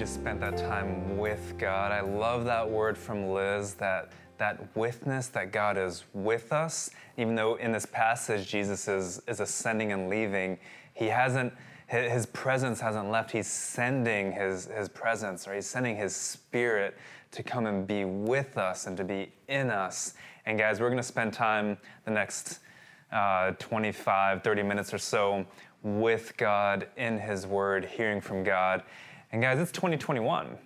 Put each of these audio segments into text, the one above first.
Just spent that time with God. I love that word from Liz that that witness that God is with us. Even though in this passage Jesus is, is ascending and leaving, he hasn't his presence hasn't left. He's sending his, his presence, or he's sending his spirit to come and be with us and to be in us. And guys, we're going to spend time the next uh, 25, 30 minutes or so with God in his word, hearing from God. And guys, it's 2021,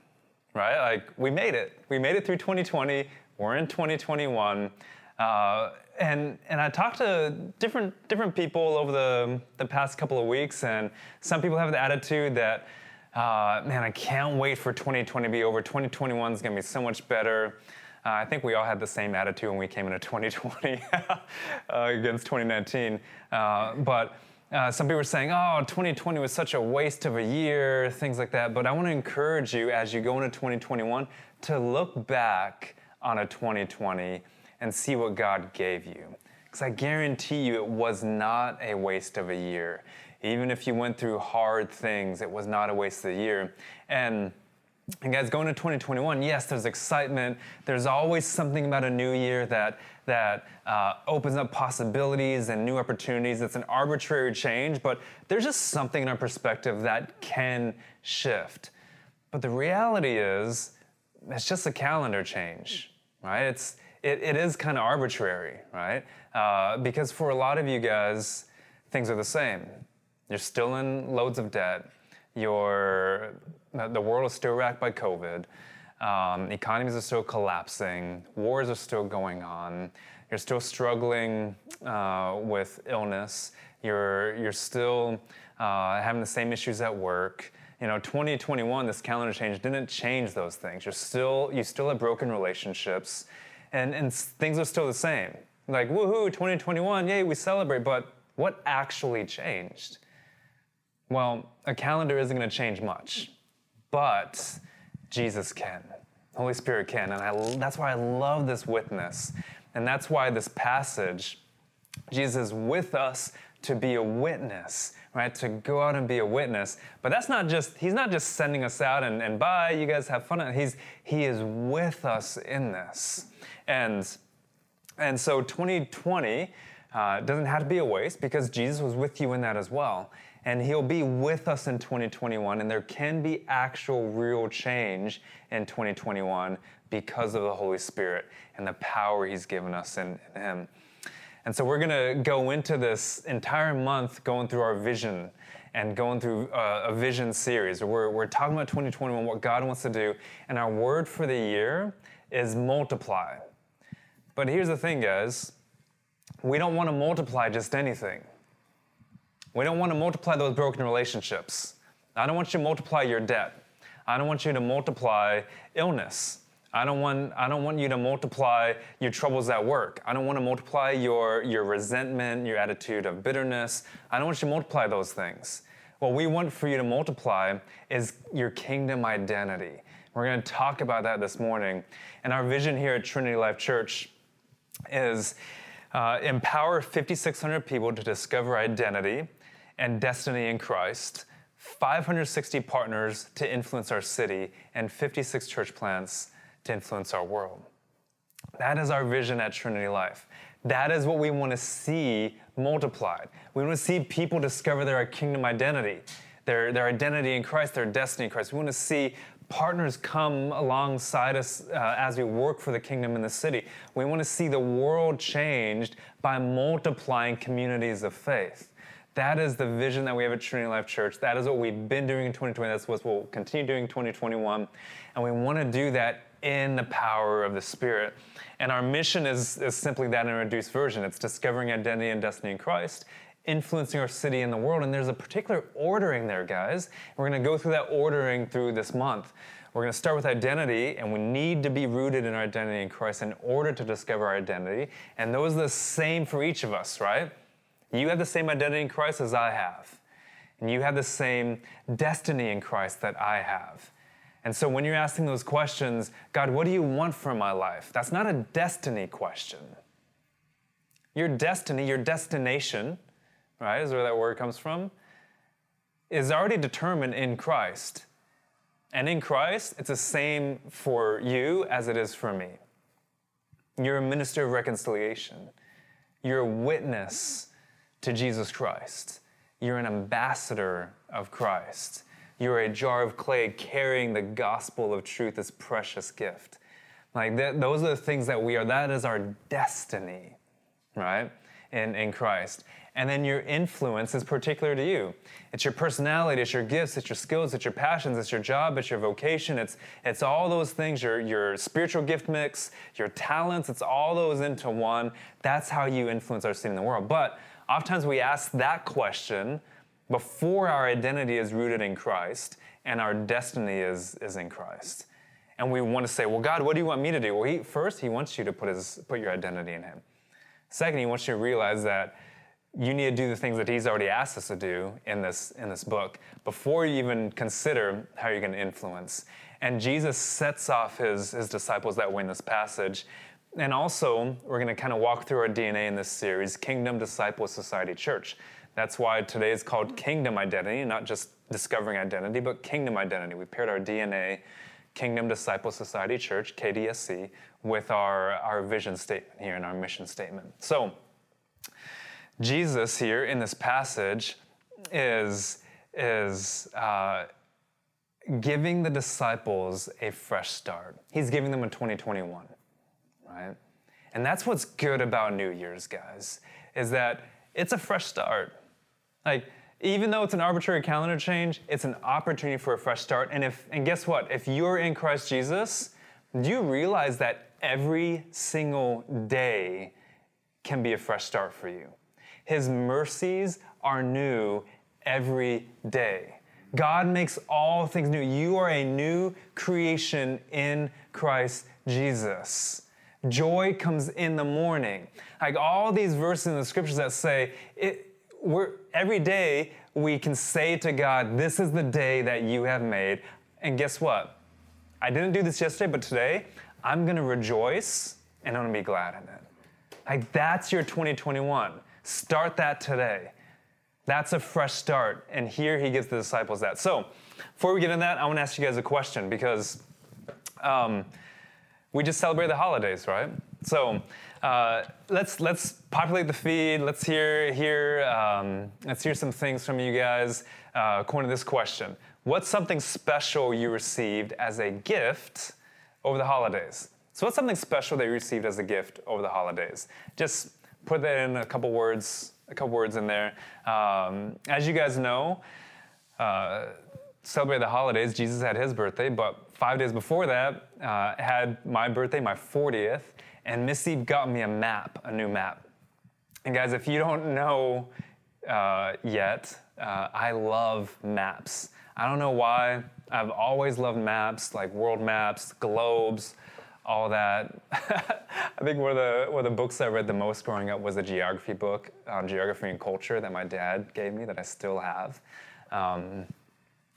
right? Like we made it. We made it through 2020. We're in 2021. Uh, and and I talked to different different people over the the past couple of weeks, and some people have the attitude that, uh, man, I can't wait for 2020 to be over. 2021 is going to be so much better. Uh, I think we all had the same attitude when we came into 2020 uh, against 2019. Uh, but uh, some people are saying, oh, 2020 was such a waste of a year, things like that. But I want to encourage you as you go into 2021 to look back on a 2020 and see what God gave you. Because I guarantee you it was not a waste of a year. Even if you went through hard things, it was not a waste of a year. And and guys, going to 2021, yes, there's excitement. There's always something about a new year that that uh, opens up possibilities and new opportunities. It's an arbitrary change, but there's just something in our perspective that can shift. But the reality is, it's just a calendar change, right? It's it, it is kind of arbitrary, right? Uh, because for a lot of you guys, things are the same. You're still in loads of debt. You're the world is still racked by COVID. Um, economies are still collapsing, wars are still going on, you're still struggling uh, with illness, you're, you're still uh, having the same issues at work. You know, 2021, this calendar change didn't change those things. You're still, you still have broken relationships, and, and things are still the same. Like, woohoo, 2021, yay, we celebrate, but what actually changed? Well, a calendar isn't going to change much, but Jesus can. Holy Spirit can. And I, that's why I love this witness. And that's why this passage, Jesus with us to be a witness, right? To go out and be a witness. But that's not just, he's not just sending us out and, and bye, you guys have fun. He's, he is with us in this. And, and so 2020 uh, doesn't have to be a waste because Jesus was with you in that as well and He'll be with us in 2021. And there can be actual, real change in 2021 because of the Holy Spirit and the power He's given us in, in Him. And so we're going to go into this entire month going through our vision and going through a, uh, a vision series. We're, we're talking about 2021, what God wants to do. And our word for the year is multiply. But here's the thing, guys we don't want to multiply just anything. We don't want to multiply those broken relationships. I don't want you to multiply your debt. I don't want you to multiply illness. I don't want I don't want you to multiply your troubles at work. I don't want to multiply your your resentment, your attitude of bitterness. I don't want you to multiply those things. What we want for you to multiply is your kingdom identity. We're going to talk about that this morning. And our vision here at Trinity Life Church is uh, empower 5,600 people to discover identity and destiny in Christ, 560 partners to influence our city, and 56 church plants to influence our world. That is our vision at Trinity Life. That is what we want to see multiplied. We want to see people discover their kingdom identity, their, their identity in Christ, their destiny in Christ. We want to see partners come alongside us uh, as we work for the kingdom in the city. We want to see the world changed by multiplying communities of faith. That is the vision that we have at Trinity Life Church. That is what we've been doing in 2020. That's what we'll continue doing in 2021. And we want to do that in the power of the Spirit. And our mission is, is simply that in a reduced version it's discovering identity and destiny in Christ influencing our city and the world. And there's a particular ordering there, guys. We're going to go through that ordering through this month. We're going to start with identity, and we need to be rooted in our identity in Christ in order to discover our identity. And those are the same for each of us, right? You have the same identity in Christ as I have, and you have the same destiny in Christ that I have. And so when you're asking those questions, God, what do you want from my life? That's not a destiny question. Your destiny, your destination, right, is where that word comes from, is already determined in Christ. And in Christ, it's the same for you as it is for me. You're a minister of reconciliation. You're a witness to Jesus Christ. You're an ambassador of Christ. You're a jar of clay carrying the gospel of truth, this precious gift. Like, that, those are the things that we are. That is our destiny, right? In, in Christ. And then your influence is particular to you. It's your personality, it's your gifts, it's your skills, it's your passions, it's your job, it's your vocation, it's, it's all those things, your, your spiritual gift mix, your talents, it's all those into one. That's how you influence our scene in the world. But oftentimes we ask that question before our identity is rooted in Christ and our destiny is, is in Christ. And we want to say, well, God, what do you want me to do? Well, he, first, He wants you to put, his, put your identity in Him. Second, He wants you to realize that you need to do the things that he's already asked us to do in this in this book before you even consider how you're going to influence and jesus sets off his his disciples that way in this passage and also we're going to kind of walk through our dna in this series kingdom disciple society church. That's why today is called kingdom identity not just discovering identity but kingdom identity. We paired our dna kingdom disciple society church kdsc with our our vision statement here and our mission statement. So Jesus here in this passage is, is uh, giving the disciples a fresh start. He's giving them a 2021, right? And that's what's good about New Year's, guys, is that it's a fresh start. Like, even though it's an arbitrary calendar change, it's an opportunity for a fresh start. And if and guess what? If you're in Christ Jesus, do you realize that every single day can be a fresh start for you? His mercies are new every day. God makes all things new. You are a new creation in Christ Jesus. Joy comes in the morning. Like all these verses in the scriptures that say, it, we're, every day we can say to God, This is the day that you have made. And guess what? I didn't do this yesterday, but today I'm going to rejoice and I'm going to be glad in it. Like that's your 2021. Start that today. That's a fresh start. And here he gives the disciples that. So, before we get into that, I want to ask you guys a question because um, we just celebrate the holidays, right? So uh, let's let's populate the feed. Let's hear hear um, let's hear some things from you guys uh, according to this question. What's something special you received as a gift over the holidays? So what's something special that you received as a gift over the holidays? Just put that in a couple words, a couple words in there. Um, as you guys know, uh, celebrate the holidays. Jesus had his birthday, but five days before that, uh, had my birthday, my 40th, and Missy got me a map, a new map. And guys, if you don't know uh, yet, uh, I love maps. I don't know why. I've always loved maps, like world maps, globes all that. I think one of the one of the books I read the most growing up was a geography book on geography and culture that my dad gave me that I still have. Um,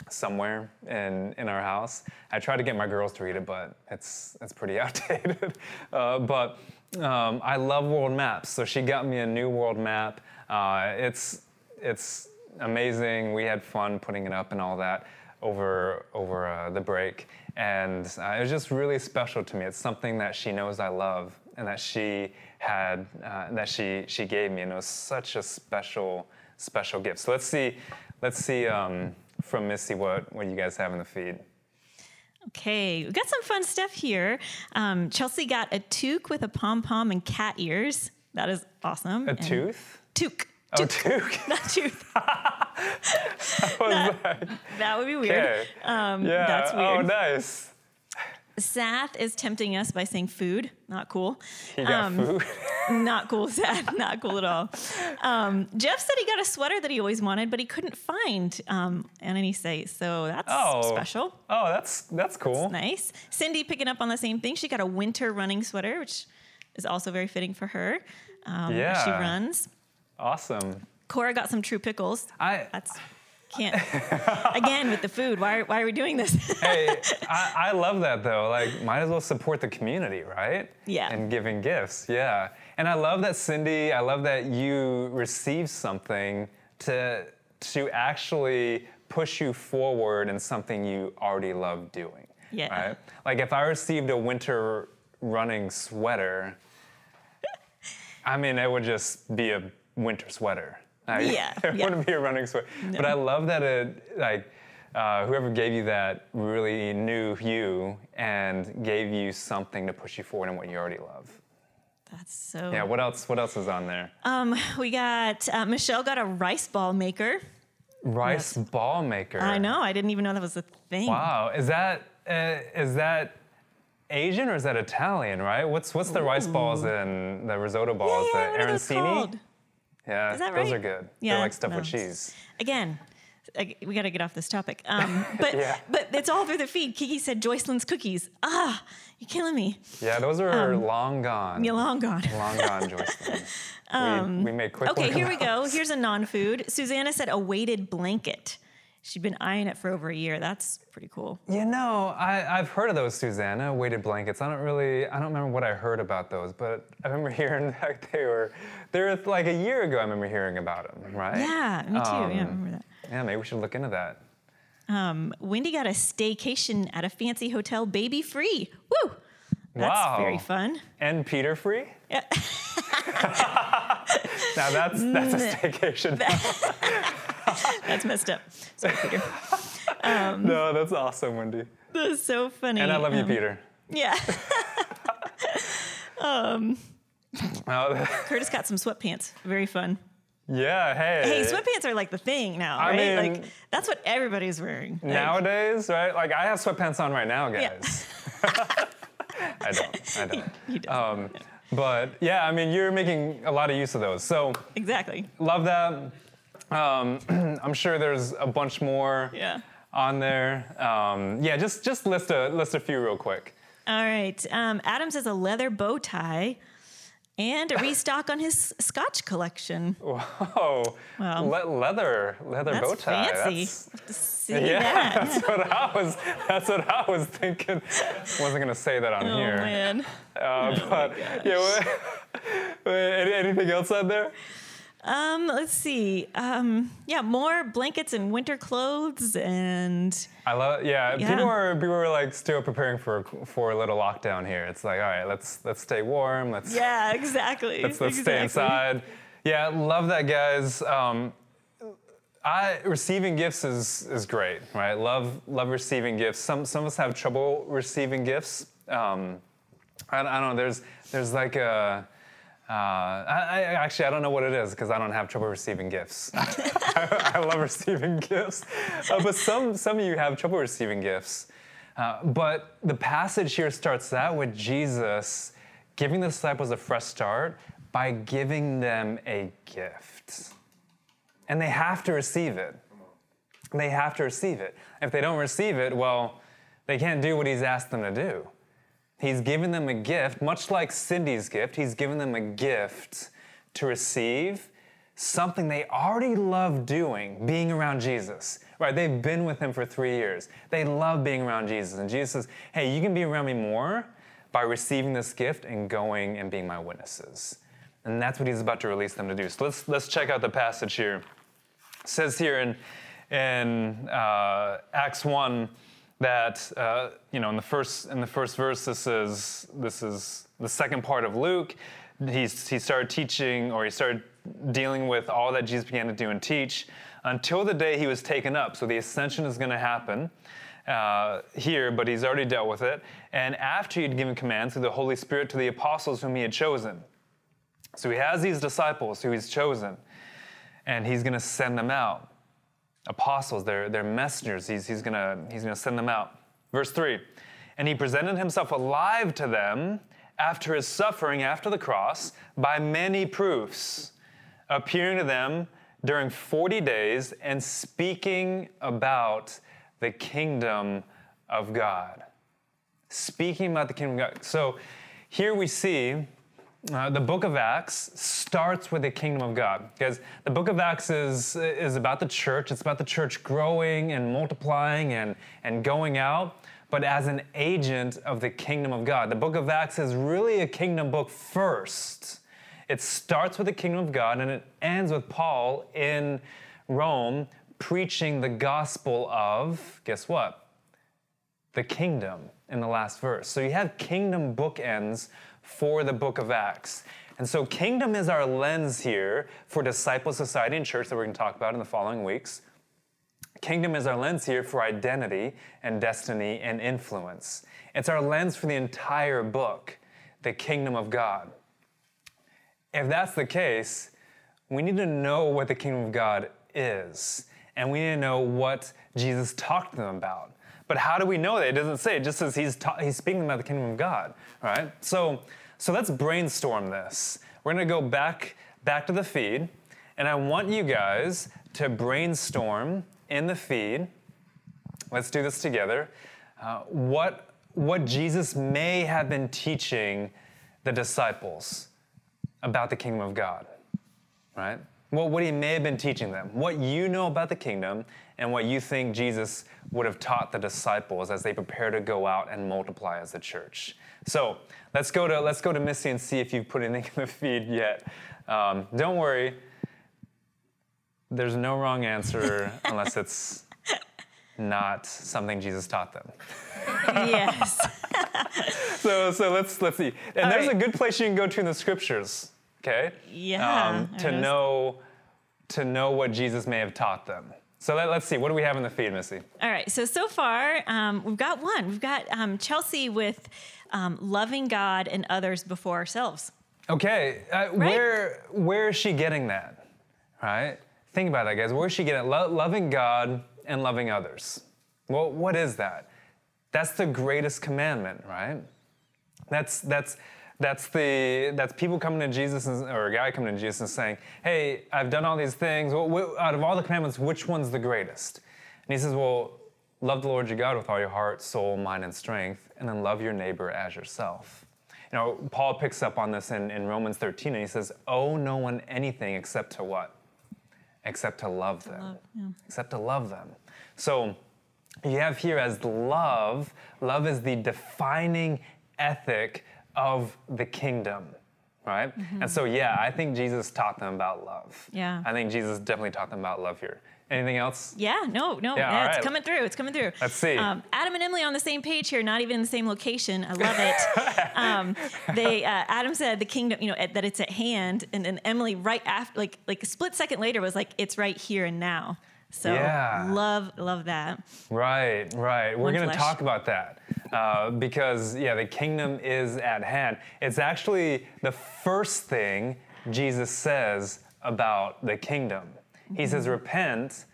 somewhere in, in our house. I tried to get my girls to read it, but it's it's pretty outdated. Uh, but um, I love world maps, so she got me a new world map. Uh, it's it's amazing. We had fun putting it up and all that over over uh, the break, and uh, it was just really special to me. It's something that she knows I love, and that she had uh, that she she gave me, and it was such a special special gift. So let's see let's see um, from Missy what what you guys have in the feed. Okay, we've got some fun stuff here. Um, Chelsea got a toque with a pom pom and cat ears. That is awesome. A and tooth? Toque. Oh, toque. Not tooth. that, that, that, would be weird. Um, yeah. That's weird. Oh, nice. Sath is tempting us by saying food. Not cool. Got food? Not cool, Sath. Not cool at all. Um, Jeff said he got a sweater that he always wanted, but he couldn't find um, on any site. So that's Oh. special. Oh, that's that's cool. Nice. Cindy picking up on the same thing. She got a winter running sweater, which is also very fitting for her. Um, where She runs. Awesome. Cora got some true pickles. I That's can't again with the food. Why, why are we doing this? hey, I, I love that though. Like, might as well support the community, right? Yeah. And giving gifts, yeah. And I love that Cindy. I love that you received something to to actually push you forward in something you already love doing. Yeah. Right. Like if I received a winter running sweater, I mean, it would just be a winter sweater. Like, Yeah, it yeah. wouldn't be a running sweater. But I love that it like uh, whoever gave you that really knew you and gave you something to push you forward in what you already love. That's so. Yeah. What else? What else is on there? Um, we got uh, Michelle got a rice ball maker. Rice ball maker. I know. I didn't even know that was a thing. Wow. Is that uh, is that Asian or is that Italian? Right. What's what's the rice balls and the risotto balls? yeah, the what are arancini. Yeah. Is that Those are good. Yeah, They're like stuff with cheese. Again, I- we got to get off this topic. Um, but Yeah. but it's all through the feed. Kiki said Joycelyn's cookies. Ah, you're killing me. Yeah. Those are long gone. You're long gone. Long gone, Joycelyn. we, we made quick Um, Okay, here we go. Here's a non-food. Susanna said a weighted blanket. She'd been eyeing it for over a year. That's pretty cool. You know, I, I've heard of those Susanna weighted blankets. I don't really, I don't remember what I heard about those, but I remember hearing that they were, they were like a year ago. I remember hearing about them, right? Yeah, me too. yeah, I Um, remember that. Yeah, maybe we should look into that. Um, Wendy got a staycation at a fancy hotel, baby free. Woo! That's Wow. very fun. And Peter free? Yeah. Now that's that's a staycation. That's messed up. Sorry, Peter. no, that's awesome, Wendy. That's so funny. And I love you, Um, Peter. Yeah. Oh, Curtis got some sweatpants. Very fun. yeah, hey. Hey, sweatpants are like the thing now, I right? mean- like that's what everybody's wearing. Like, Nowadays, right? Like I have sweatpants on right now, Yeah. guys. I don't. I don't. he does. Um, but yeah, I mean, you're making a lot of use of those. So exactly. love that. Um, I'm sure there's a bunch more Yeah. on there. Um, yeah, just just list a list a few real quick. All right. Um, Adam says a leather bow tie and a restock on his Scotch collection. Oh, Well, le- leather leather That's bow tie. fancy. That's- see yeah, that. that's what I was. That's what I was thinking. Wasn't gonna say that on Oh here. man. Uh, but yeah, anything else out there? Um, let's see. Um, yeah, more blankets and winter clothes and I love. Yeah, Yeah. people are people are like still preparing for for a little lockdown here. It's like, all right, let's let's stay warm. Let's yeah, exactly. let's let's stay inside. Yeah, love that, guys. Um, I receiving gifts is is great, right? Love love receiving gifts. Some some of us have trouble receiving gifts. Um, I, I don't know. There's there's like a. Uh, I, I actually I don't know what it is because I don't have trouble receiving gifts. I, I love receiving gifts, uh, but some some of you have trouble receiving gifts. Uh, but the passage here starts out with Jesus giving the disciples a fresh start by giving them a gift, and they have to receive it. They have to receive it. If they don't receive it, well, they can't do what He's asked them to do. He's given them a gift, much like Cindy's gift, he's given them a gift to receive something they already love doing, being around Jesus. Right? They've been with him for three years. They love being around Jesus. And Jesus says, hey, you can be around me more by receiving this gift and going and being my witnesses. And that's what he's about to release them to do. So let's let's check out the passage here. It says here in in uh, Acts one that uh, you know in the first in the first verse this is this is the second part of Luke. He's, he started teaching or he started dealing with all that Jesus began to do and teach until the day he was taken up. So the ascension is going to happen uh, here, but he's already dealt with it. And after he'd given commands through the Holy Spirit to the apostles whom he had chosen. So he has these disciples who he's chosen, and he's going to send them out apostles, they're, they're messengers. He's, he's going he's gonna send them out. Verse 3 and he presented himself alive to them after his suffering after the cross by many proofs, appearing to them during 40 days and speaking about the kingdom of God. Speaking about the kingdom of God. So here we see uh, the book of Acts starts with the kingdom of God because the book of Acts is, is about the church. It's about the church growing and multiplying and, and going out, but as an agent of the kingdom of God. The book of Acts is really a kingdom book first. It starts with the kingdom of God and it ends with Paul in Rome preaching the gospel of, guess what? The kingdom in the last verse. So you have kingdom bookends for the book of Acts. And so, kingdom is our lens here for disciple society and church that we're going to talk about in the following weeks. Kingdom is our lens here for identity and destiny and influence. It's our lens for the entire book, the kingdom of God. If that's the case, we need to know what the kingdom of God is, and we need to know what Jesus talked to them about. But how do we know that? It doesn't say. It just says he's, ta- he's speaking about the kingdom of God, right? So, so let's brainstorm this. We're going to go back, back to the feed, and I want you guys to brainstorm in the feed. Let's do this together. Uh, what, what Jesus may have been teaching the disciples about the kingdom of God, right? Well, what he may have been teaching them, what you know about the kingdom, and what you think Jesus would have taught the disciples as they prepare to go out and multiply as a church. So let's go to let's go to Missy and see if you've put anything in the feed yet. Um, don't worry, there's no wrong answer unless it's not something Jesus taught them. yes. so so let's let's see. And All there's right. a good place you can go to in the scriptures. Okay. Yeah, Um, to know to know what Jesus may have taught them. So let, us see. What do we have in the feed, Missy? All right. So so far, um, we've got one. We've got um, Chelsea with um, loving God and others before ourselves. Okay. Uh, Where where is she getting that? Right. Think about that, guys. Where is she getting it? Lo- loving God and loving others. Well, what is that? That's the greatest commandment, right? That's that's that's the that's people coming to Jesus and, or a guy coming to Jesus and saying, "Hey, I've done all these things. Well, wh- out of all the commandments, which one's the greatest?" And he says, "Well, love the Lord your God with all your heart, soul, mind, and strength, and then love your neighbor as yourself." You know, Paul picks up on this in, in Romans 13, and he says, "Owe no one anything except to what? Except to love them. Except to love them." So you have here as love. Love is the defining ethic of the kingdom, right? And so, yeah, I think Jesus taught them about love. Yeah. I think Jesus definitely taught them about love here. Anything else? Yeah, no, no, Yeah, yeah, it's right. coming through. It's coming through. Let's see. Um, Adam and Emily on the same page here, not even in the same location. I love it. um, they uh, Adam said the kingdom, you know, at, that it's at hand, and then Emily right after, like like a split second later, was like it's right here and now. So Yeah. love love that. Right, right. We're One going to flesh. talk about that uh, because, yeah, the kingdom is at hand. It's actually the first thing Jesus says about the kingdom. He Mm-hmm. says, Repent,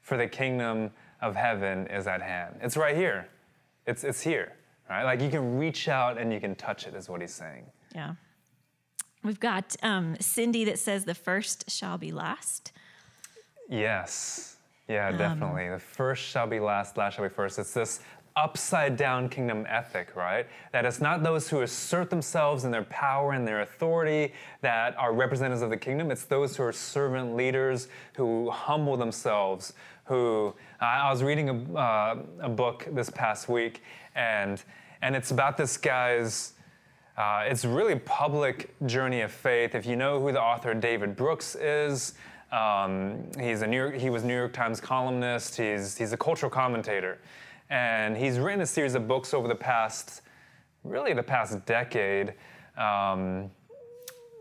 for the kingdom of heaven is at hand. It's right here. It's, it's here, right? Like you can reach out and you can touch it, is what he's saying. Yeah. We've got um, Cindy that says the first shall be last. Yes. Yeah, Um, definitely. the first shall be last, last shall be first. It's this upside down kingdom ethic, right? That it's not those who assert themselves in their power and their authority that are representatives of the kingdom. It's those who are servant leaders who humble themselves. Who I I was reading a, uh, a book this past week, and and it's about this guy's. Uh, it's really public journey of faith. If you know who the author David Brooks is, um, he's a New York, he was New York Times columnist. He's he's a cultural commentator, and he's written a series of books over the past, really the past decade. Um,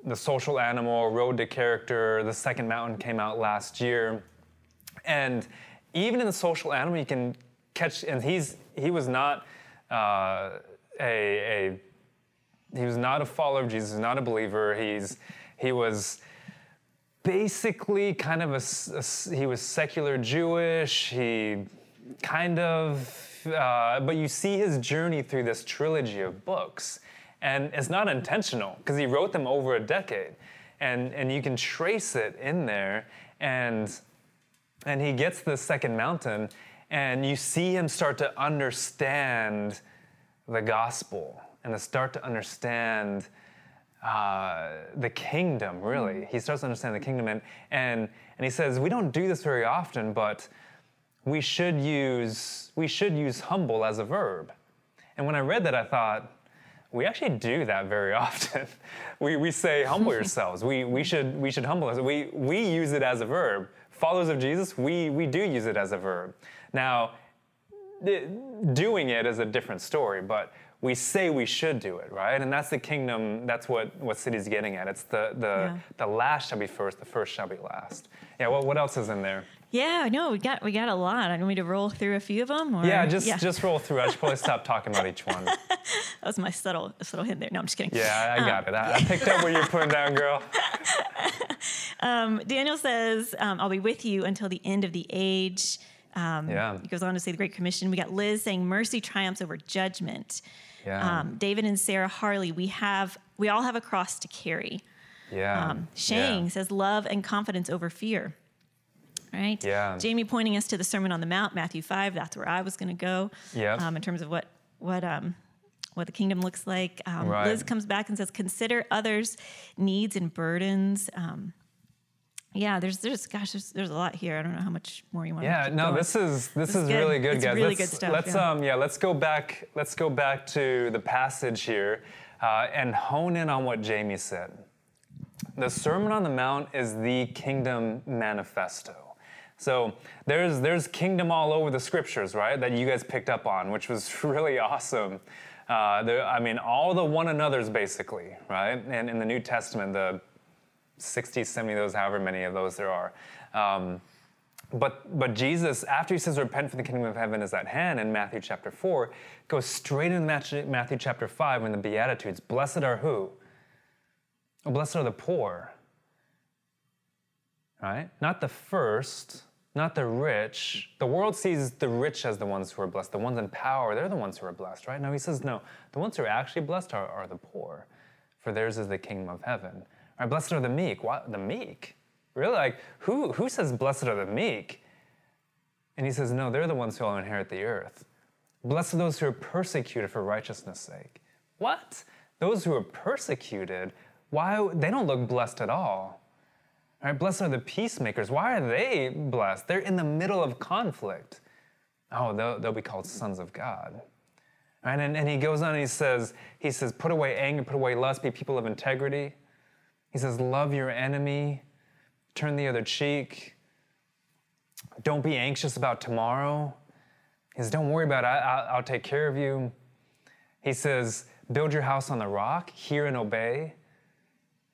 the Social Animal, Road to Character, The Second Mountain came out last year, and even in the Social Animal, you can catch. And he's he was not uh, a, a he was not a follower of Jesus, not a believer. He's he was basically kind of a, a he was secular Jewish. He kind of, uh, but you see his journey through this trilogy of books. And it's not intentional because he wrote them over a decade. And, and you can trace it in there. And, and he gets the second mountain, and you see him start to understand the gospel and to start to understand uh, the kingdom, really. He starts to understand the kingdom. And, and, and he says, We don't do this very often, but we should use, we should use humble as a verb. And when I read that, I thought, we actually do that very often. we, we say, humble yourselves. We, we, should, we should humble ourselves. We, we use it as a verb. Followers of Jesus, we, we do use it as a verb. Now, doing it is a different story, but we say we should do it, right? And that's the kingdom, that's what, what Cindy's getting at. It's the, the, yeah. the last shall be first, the first shall be last. Yeah, well, what else is in there? Yeah, no, we got we got a lot. I want me to roll through a few of them. Or, yeah, just yeah. just roll through. I should probably stop talking about each one. that was my subtle subtle hint there. No, I'm just kidding. Yeah, I got um, it. I, I, picked up what you're putting down, girl. Um, Daniel says, um, "I'll be with you until the end of the age." Um, yeah. He goes on to say the Great Commission. We got Liz saying, "Mercy triumphs over judgment." Yeah. Um, David and Sarah Harley, we have we all have a cross to carry. Yeah. Um, Shang yeah. says love and confidence over fear. Right. Yeah. Jamie pointing us to the Sermon on the Mount, Matthew five. That's where I was going to go. Yeah. Um, in terms of what what um what the kingdom looks like. Um, right. Liz comes back and says, consider others' needs and burdens. Um, yeah, there's there's gosh, there's, there's a lot here. I don't know how much more you want. Yeah, to no, going. this is this, this is, good. really good, it's guys. Really let's, good stuff. Let's yeah. um yeah, let's go back. Let's go back to the passage here, uh, and hone in on what Jamie said. The Sermon on the Mount is the kingdom manifesto. So there's there's kingdom all over the scriptures, right? That you guys picked up on, which was really awesome. Uh, there, I mean, all the one another's basically, right? And in the New Testament, the 60, 70 of those, however many of those there are. Um, but, but Jesus, after he says, repent for the kingdom of heaven is at hand in Matthew chapter 4, goes straight into Matthew, chapter 5 in the Beatitudes. Blessed are who? Blessed are the poor. Right? Not the first, not the rich. The world sees the rich as the ones who are blessed. The ones in power, they're the ones who are blessed, right? No, he says, no, the ones who are actually blessed are, are the poor, for theirs is the kingdom of heaven. Right, blessed are the meek. What? The meek? Really? Like, who, who says blessed are the meek? And he says, no, they're the ones who will inherit the earth. Blessed are those who are persecuted for righteousness' sake. What? Those who are persecuted, why? They don't look blessed at all. All right, blessed are the peacemakers. Why are they blessed? They're in the middle of conflict. Oh, they'll, they'll be called sons of God. Right, and, and he goes on and he says, he says, put away anger, put away lust, be people of integrity. He says, Love your enemy, turn the other cheek. Don't be anxious about tomorrow. He says, Don't worry about it, I, will take care of you. He says, Build your house on the rock, hear and obey.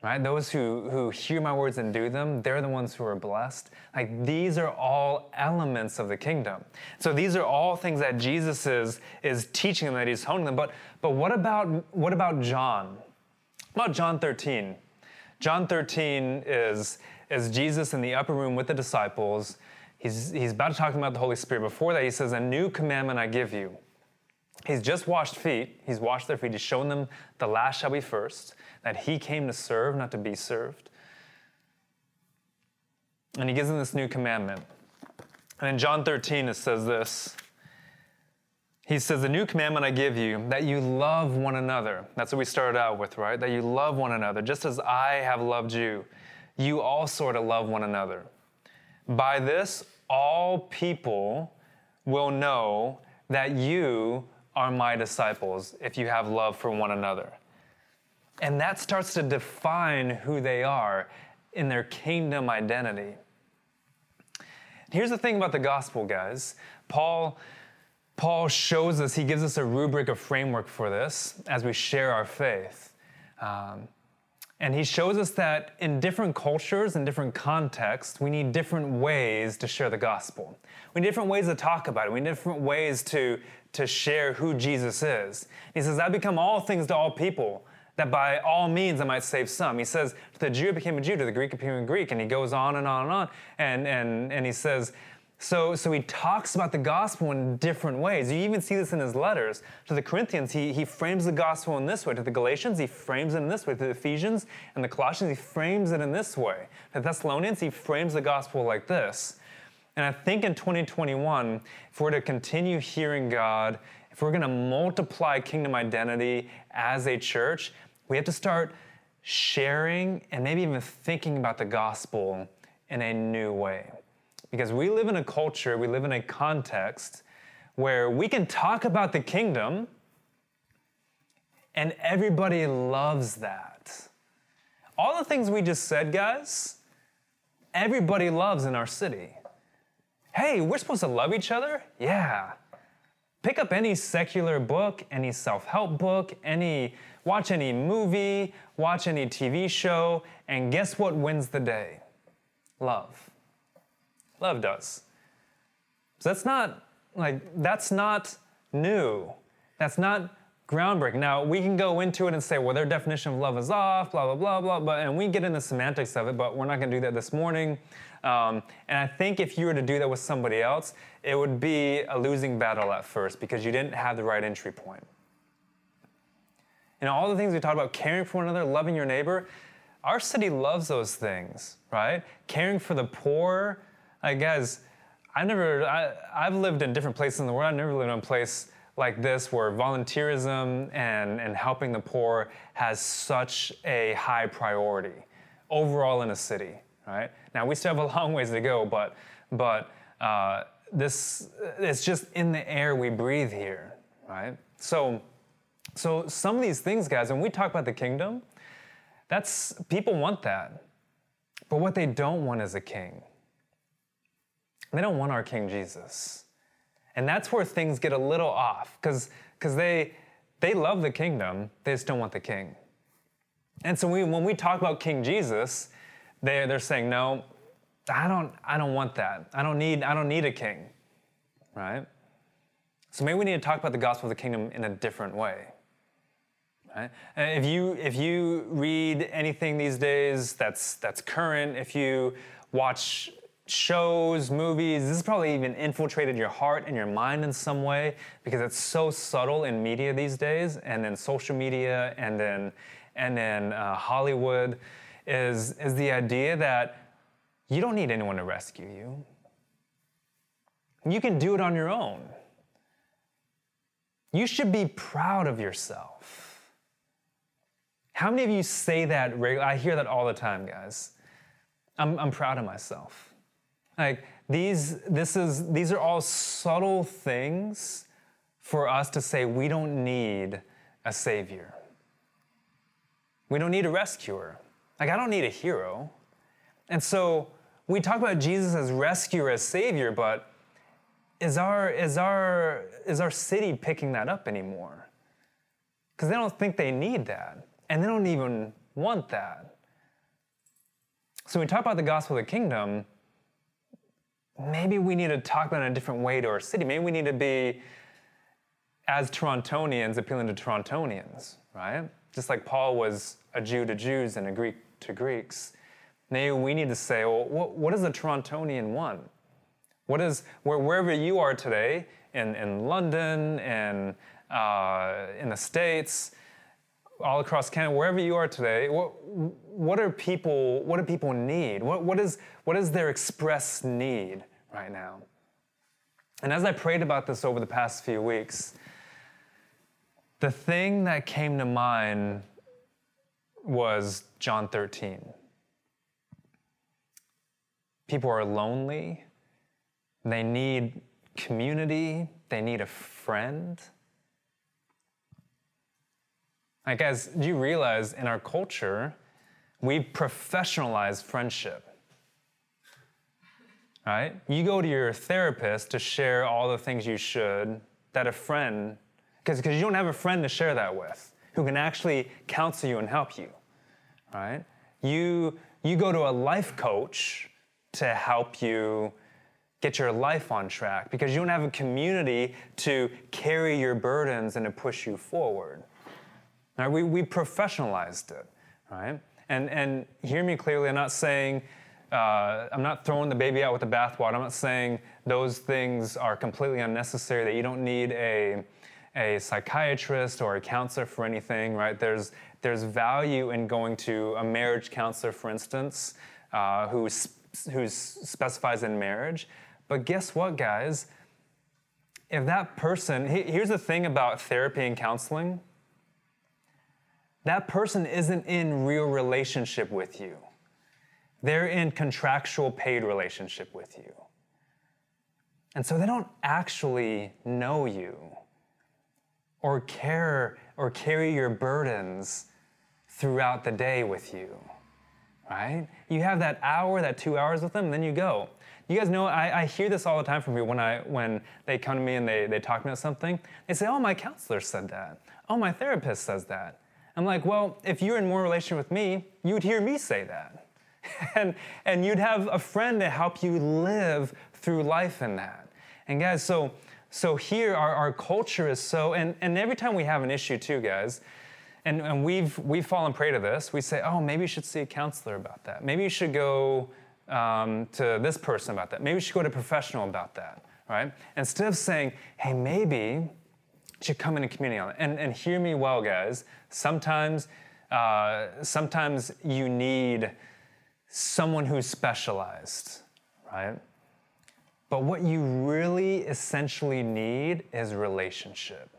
Right? Those who, who hear my words and do them, they're the ones who are blessed. Like these are all elements of the kingdom. So these are all things that Jesus is, is teaching them, that he's honing them. But, but what about what about John? What about John 13? John 13 is, is Jesus in the upper room with the disciples. He's, he's about to talk about the Holy Spirit. Before that, he says, A new commandment I give you. He's just washed feet. He's washed their feet. He's shown them the last shall be first, that he came to serve, not to be served. And he gives them this new commandment. And in John 13, it says this he says, The new commandment I give you, that you love one another. That's what we started out with, right? That you love one another. Just as I have loved you, you also are to love one another. By this, all people will know that you are my disciples if you have love for one another. And that starts to define who they are in their kingdom identity. Here's the thing about the gospel, guys. Paul Paul shows us, he gives us a rubric, a framework for this as we share our faith. Um, and he shows us that in different cultures and different contexts, we need different ways to share the gospel. We need different ways to talk about it. We need different ways to, to share who Jesus is. He says, I become all things to all people, that by all means I might save some. He says, to the Jew became a Jew, to the Greek became a Greek, and he goes on and on and on. And, and, and he says, So, so he talks about the gospel in different ways. You even see this in his letters. To the Corinthians, he, he frames the gospel in this way. To the Galatians, he frames it in this way. To the Ephesians and the Colossians, he frames it in this way. To the Thessalonians, he frames the gospel like this. And I think in 2021, if we're to continue hearing God, if we're going to multiply kingdom identity as a church, we have to start sharing and maybe even thinking about the gospel in a new way. Because we live in a culture, we live in a context where we can talk about the kingdom and everybody loves that. All the things we just said, guys, everybody loves in our city. Hey, we're supposed to love each other? Yeah. Pick up any secular book, any self help book, any watch any movie, watch any TV show, and guess what wins the day? Love. Love does. So that's not like that's not new. That's not groundbreaking. Now we can go into it and say, well, their definition of love is off, blah blah blah blah. But and we get into the semantics of it, but we're not going to do that this morning. Um, and I think if you were to do that with somebody else, it would be a losing battle at first because you didn't have the right entry point. And all the things we talked about, caring for one another, loving your neighbor, our city loves those things, right? Caring for the poor. Like, guys, I've never, I, I've lived in different places in the world. I've never lived in a place like this where volunteerism and, and helping the poor has such a high priority overall in a city, right? Now, we still have a long ways to go, but, but uh, this, it's just in the air we breathe here, right? So, so some of these things, guys, when we talk about the kingdom, that's people want that. But what they don't want is a king. They don't want our King Jesus. And that's where things get a little off, because they they love the kingdom, they just don't want the king. And so we, when we talk about King Jesus, they, they're saying, no, I don't, I don't want that. I don't need, I don't need a king. Right? So maybe we need to talk about the gospel of the kingdom in a different way. Right? If you if you read anything these days that's that's current, if you watch shows, movies, this has probably even infiltrated your heart and your mind in some way because it's so subtle in media these days, and in social media, and in and in uh, Hollywood, is is the idea that you don't need anyone to rescue you. You can do it on your own. You should be proud of yourself. How many of you say that regularly? I hear that all the time, guys. I'm, I'm proud of myself. Like these, this is, these are all subtle things for us to say we don't need a savior. We don't need a rescuer. Like I don't need a hero. And so we talk about Jesus as rescuer, as savior, but is our, is our, is our city picking that up anymore? Because they don't think they need that and they don't even want that. So when we talk about the gospel of the kingdom, maybe we need to talk about it in a different way to our city. Maybe we need to be, as Torontonians, appealing to Torontonians, right? Just like Paul was a Jew to Jews and a Greek to Greeks. Maybe we need to say, well, what, what does a Torontonian want? What is, where, wherever you are today, in, in London and uh, in the States, all across Canada, wherever you are today, what, what are people, what do people need? What, what, is, what is their express need right now? And as I prayed about this over the past few weeks, the thing that came to mind was John 13. People are lonely, they need community, they need a friend. Like, guys, do you realize in our culture, we professionalize friendship? Right? You go to your therapist to share all the things you should that a friend, because you don't have a friend to share that with who can actually counsel you and help you. Right? You, you go to a life coach to help you get your life on track because you don't have a community to carry your burdens and to push you forward. Right? We, we professionalized it, right? And, and hear me clearly, I'm not saying uh, I'm not throwing the baby out with the bathwater. I'm not saying those things are completely unnecessary. That you don't need a a psychiatrist or a counselor for anything, right? There's there's value in going to a marriage counselor, for instance, uh, who who specifies in marriage. But guess what, guys? If that person, here's the thing about therapy and counseling that person isn't in real relationship with you. They're in contractual paid relationship with you. And so they don't actually know you or care or carry your burdens throughout the day with you. Right? You have that hour, that two hours with them, and then you go. You guys know, I, I, hear this all the time from people when, I, when they come to me and they, they talk about something. They say, Oh, my counselor said that. Oh, my therapist says that. I'm like, well, if you're in more relation with me, you would hear me say that. and, and you'd have a friend to help you live through life in that. And guys, so so here our, our culture is so and, and every time we have an issue too, guys, and, and we've we've fallen prey to this, we say, oh, maybe you should see a counselor about that. Maybe you should go um, to this person about that. Maybe you should go to a professional about that, right? Instead of saying, hey, maybe should come into community on. And, and hear me well, guys. Sometimes, uh, sometimes you need someone who's specialized, right? But what you really essentially need is relationship.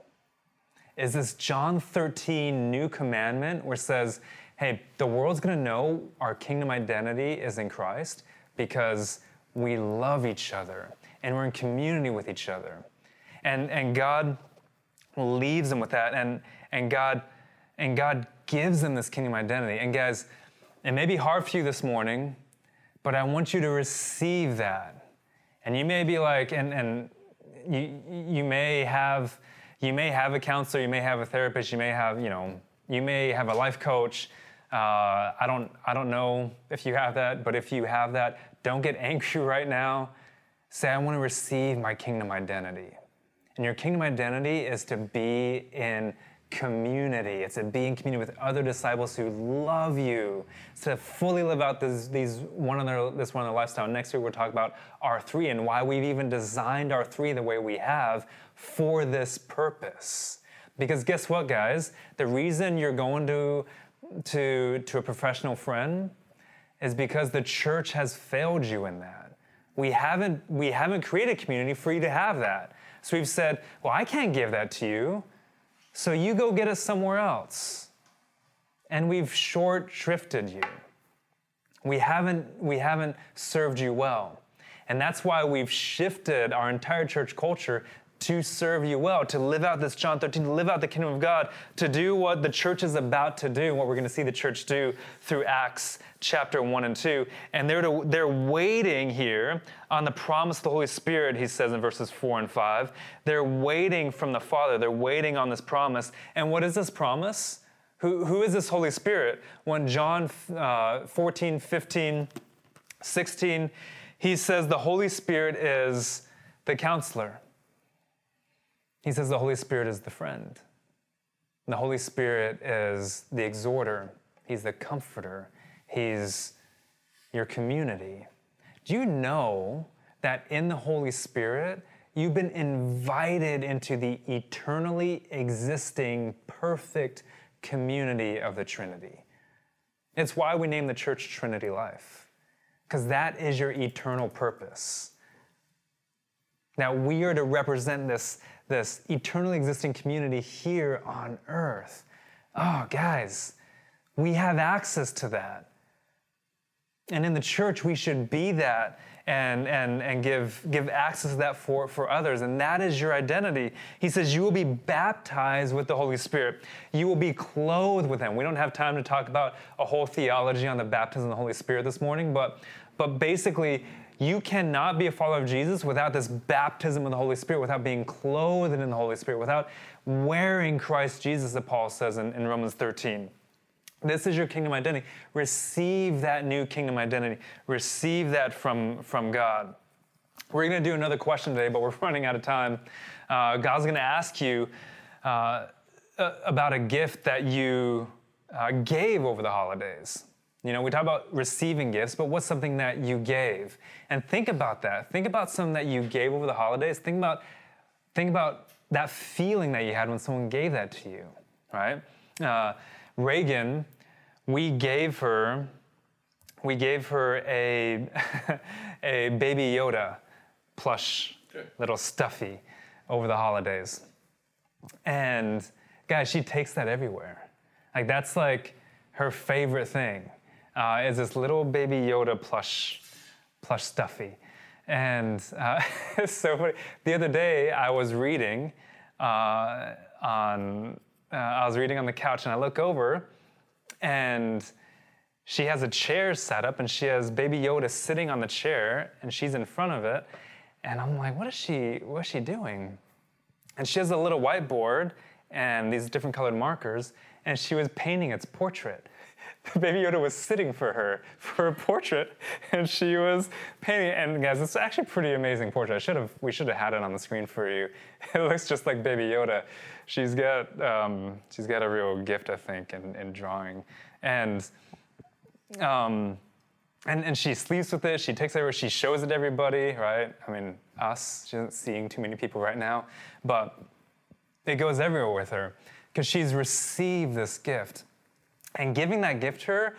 Is this John 13 new commandment where it says, hey, the world's gonna know our kingdom identity is in Christ because we love each other and we're in community with each other. And, and God leaves them with that and, and God and God gives them this kingdom identity. And guys, it may be hard for you this morning, but I want you to receive that. And you may be like, and, and you, you may have you may have a counselor, you may have a therapist, you may have, you know, you may have a life coach. Uh, I don't I don't know if you have that, but if you have that, don't get angry right now. Say, I want to receive my kingdom identity. And your kingdom identity is to be in community. It's to be in community with other disciples who love you. It's to fully live out this, these one other, this one lifestyle. Next week we'll talk about R3 and why we've even designed R3 the way we have for this purpose. Because guess what, guys? The reason you're going to, to, to a professional friend is because the church has failed you in that. We haven't, we haven't created community for you to have that. So we've said, well, I can't give that to you. So you go get it somewhere else. And we've short shrifted you. We haven't, we haven't served you well. And that's why we've shifted our entire church culture to serve you well, to live out this John 13, to live out the kingdom of God, to do what the church is about to do, what we're going to see the church do through Acts chapter 1 and 2. And they're, to, they're waiting here on the promise of the Holy Spirit, he says in verses 4 and 5. They're waiting from the Father, they're waiting on this promise. And what is this promise? Who, who is this Holy Spirit? When John uh, 14, 15, 16, he says the Holy Spirit is the counselor he says the Holy Spirit is the friend. The Holy Spirit is the exhorter, He's the comforter, He's your community. Do you know that in the Holy Spirit, you've been invited into the eternally existing, perfect community of the Trinity? It's why we name the church Trinity Life, because that is your eternal purpose. Now, we are to represent this this eternally existing community here on earth. Oh, guys, we have access to that. And in the church, we should be that and, and, and give, give access to that for, for others. And that is your identity. He says, You will be baptized with the Holy Spirit. You will be clothed with Him. We don't have time to talk about a whole theology on the baptism of the Holy Spirit this morning, but, but basically, you cannot be a follower of Jesus without this baptism of the Holy Spirit, without being clothed in the Holy Spirit, without wearing Christ Jesus, as Paul says in, in Romans 13. This is your kingdom identity. Receive that new kingdom identity. Receive that from, from God. We're going to do another question today, but we're running out of time. Uh, God's going to ask you uh, about a gift that you uh, gave over the holidays. You know, we talk about receiving gifts, but what's something that you gave? And think about that. Think about something that you gave over the holidays. Think about, think about that feeling that you had when someone gave that to you, right? Uh, Reagan, we gave her, we gave her a, a baby Yoda plush little stuffy over the holidays. And guys, she takes that everywhere. Like that's like her favorite thing uh, is this little baby Yoda plush plush stuffy. And uh, so. The other day I was reading uh, on uh, I was reading on the couch and I look over and she has a chair set up and she has baby Yoda sitting on the chair and she's in front of it. And I'm like, what is she, what is she doing? And she has a little whiteboard and these different colored markers, and she was painting its portrait. Baby Yoda was sitting for her for a portrait, and she was painting. And guys, it's actually a pretty amazing portrait. I should have, we should have had it on the screen for you. It looks just like Baby Yoda. She's got, um, she's got a real gift, I think, in, in drawing. And um, and, and she sleeps with it. She takes it everywhere. She shows it to everybody, right? I mean, us. She isn't seeing too many people right now, but it goes everywhere with her because she's received this gift. And giving that gift to her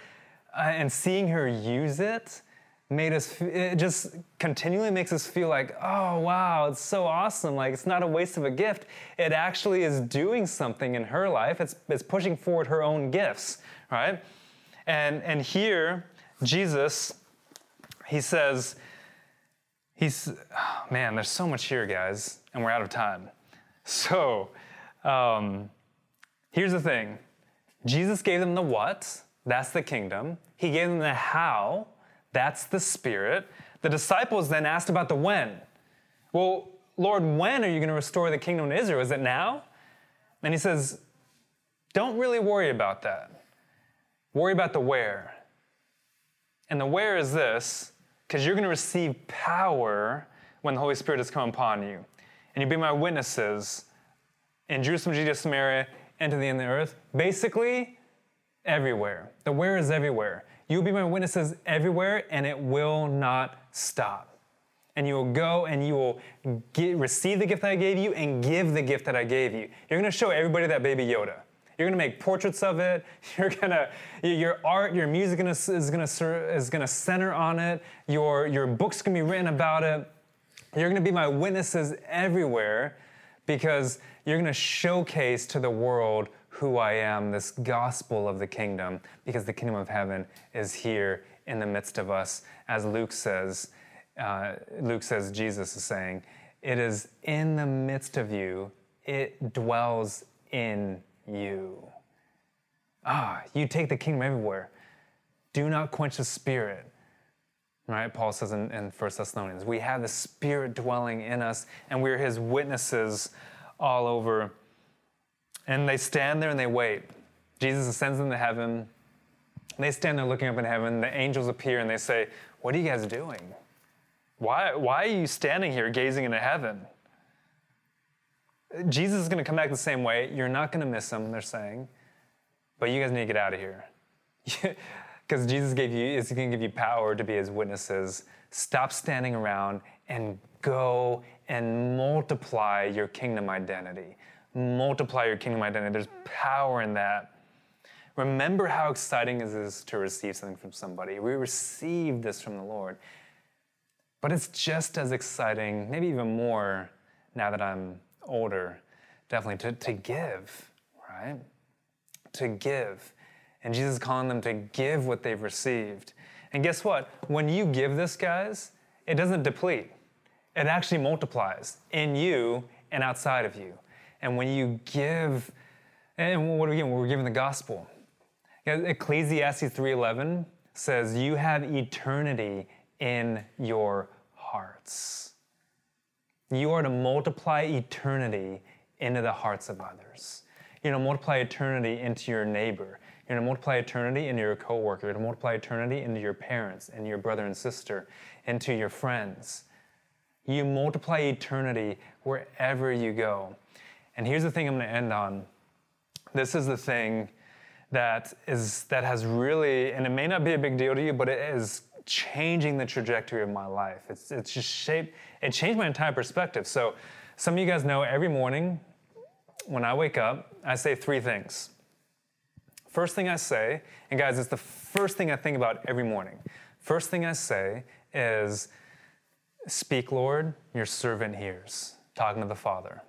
uh, and seeing her use it made us, it just continually makes us feel like, oh, wow, it's so awesome. Like, it's not a waste of a gift. It actually is doing something in her life, it's, it's pushing forward her own gifts, right? And, and here, Jesus, he says, he's, oh man, there's so much here, guys, and we're out of time. So, um, here's the thing Jesus gave them the what, that's the kingdom. He gave them the how, that's the spirit. The disciples then asked about the when. Well, Lord, when are you going to restore the kingdom to Israel? Is it now? And he says, Don't really worry about that. Worry about the where. And the where is this, because you're going to receive power when the Holy Spirit has come upon you. And you'll be my witnesses in Jerusalem, Judea, Samaria, and to the end of the earth. Basically, everywhere. The where is everywhere. You'll be my witnesses everywhere, and it will not stop. And you will go and you will get, receive the gift that I gave you and give the gift that I gave you. You're to show everybody that baby Yoda. You're gonna make portraits of it. You're gonna your art, your music is gonna is gonna center on it. Your your book's gonna be written about it. You're gonna be my witnesses everywhere because you're gonna showcase to the world who I am, this gospel of the kingdom, because the kingdom of heaven is here in the midst of us. As Luke says, uh, Luke says, Jesus is saying, it is in the midst of you, it dwells in you. Ah, you take the kingdom everywhere. Do not quench the spirit. Right? Paul says in, in 1 Thessalonians, we have the spirit dwelling in us, and we're his witnesses all over. And they stand there and they wait. Jesus ascends into heaven. They stand there looking up in heaven. The angels appear and they say, What are you guys doing? Why, why are you standing here gazing into heaven? Jesus is going to come back the same way. You're not going to miss him, they're saying. But you guys need to get out of here. Because Jesus gave you, is going to give you power to be his witnesses. Stop standing around and go and multiply your kingdom identity. Multiply your kingdom identity. There's power in that. Remember how exciting it is to receive something from somebody. We received this from the Lord. But it's just as exciting, maybe even more, now that I'm older, definitely to, to give, right? To give. And Jesus is calling them to give what they've received. And guess what? When you give this, guys, it doesn't deplete. It actually multiplies in you and outside of you. And when you give, and what are we giving? We're giving the gospel. Ecclesiastes 3:11 says, "You have eternity in your hearts." You are to multiply eternity into the hearts of others. You're to multiply eternity into your neighbor. You're to multiply eternity into your coworker. You're to multiply eternity into your parents and your brother and sister, into your friends. You multiply eternity wherever you go. And here's the thing I'm going to end on. This is the thing that is that has really, and it may not be a big deal to you, but it is changing the trajectory of my life. It's it's just shaped. It changed my entire perspective. So, some of you guys know every morning when I wake up, I say three things. First thing I say, and guys, it's the first thing I think about every morning. First thing I say is, Speak, Lord, your servant hears. Talking to the Father.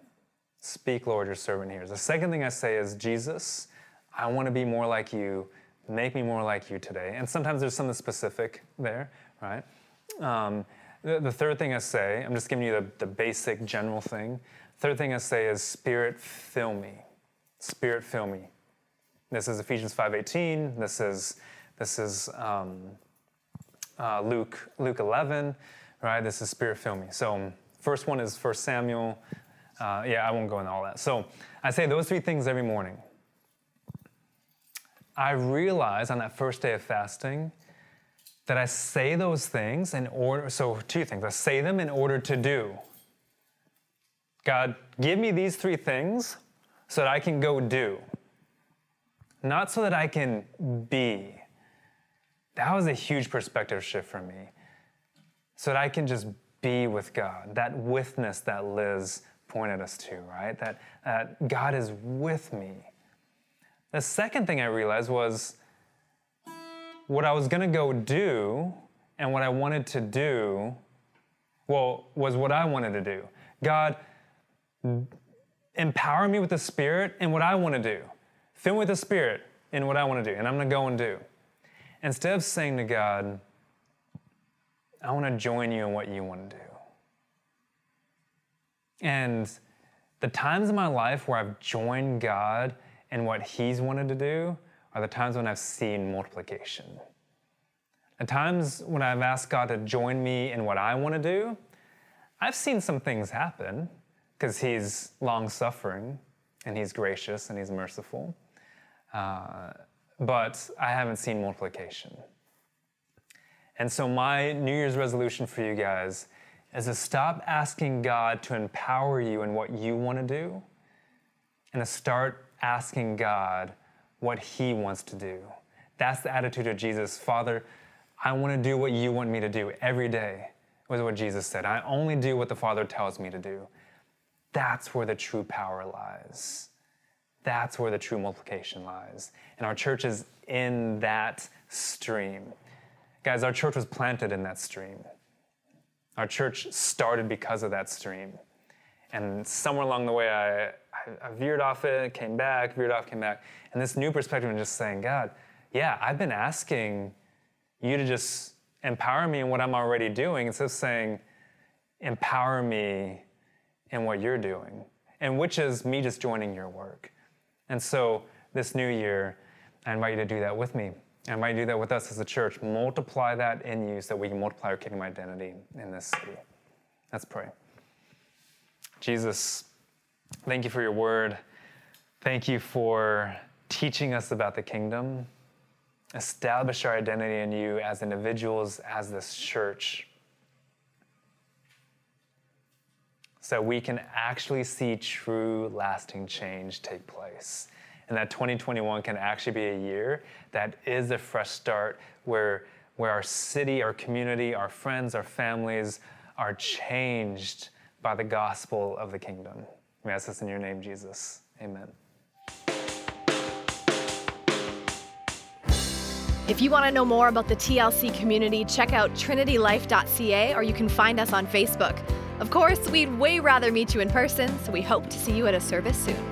Speak, Lord, your servant hears. The second thing I say is, Jesus, I want to be more like you. Make me more like you today. And sometimes there's something specific there, right? Um, the, the, third thing I say, I'm just giving you the, the basic general thing. Third thing I say is, Spirit, fill me. Spirit, fill me. This is Ephesians 5:18. This is this is um, uh, Luke Luke 11, right? This is Spirit fill me. So first one is First Samuel. Uh, yeah, I won't go into all that. So I say those three things every morning. I realize on that first day of fasting that I say those things in order, so two things. I say them in order to do. God, give me these three things so that I can go do, not so that I can be. That was a huge perspective shift for me. So that I can just be with God, that witness that Liz pointed us to, right? That, that God is with me. The second thing I realized was what I was going to go do and what I wanted to do, well, was what I wanted to do. God, empower me with the Spirit in what I want to do. Fill me with the Spirit in what I want to do, and I'm going to go and do. Instead of saying to God, I want to join you in what you want to do. And the times in my life where I've joined God in what He's wanted to do are the times when I've seen multiplication. The times when I've asked God to join me in what I want to do, I've seen some things happen because He's long suffering and He's gracious and He's merciful. Uh, but I haven't seen multiplication. And so, my New Year's resolution for you guys is to stop asking God to empower you in what you want to do and to start asking God what He wants to do. That's the attitude of Jesus. Father, I want to do what you want me to do every day, was what Jesus said. I only do what the Father tells me to do. That's where the true power lies. That's where the true multiplication lies. And our church is in that stream. Guys, our church was planted in that stream. Our church started because of that stream. And somewhere along the way, I, I, I veered off it, came back, veered off, came back. And this new perspective, and just saying, God, yeah, I've been asking you to just empower me in what I'm already doing instead of saying, empower me in what you're doing, and which is me just joining your work. And so this new year, I invite you to do that with me. I invite you do that with us as a church. Multiply that in you so that we can multiply our kingdom identity in this city. Let's pray. Jesus, thank you for your word. Thank you for teaching us about the kingdom. Establish our identity in you as individuals, as this church, so we can actually see true, lasting change take place. And that 2021 can actually be a year that is a fresh start where, where our city, our community, our friends, our families are changed by the gospel of the kingdom. We ask this in your name, Jesus. Amen. If you want to know more about the TLC community, check out trinitylife.ca or you can find us on Facebook. Of course, we'd way rather meet you in person, so we hope to see you at a service soon.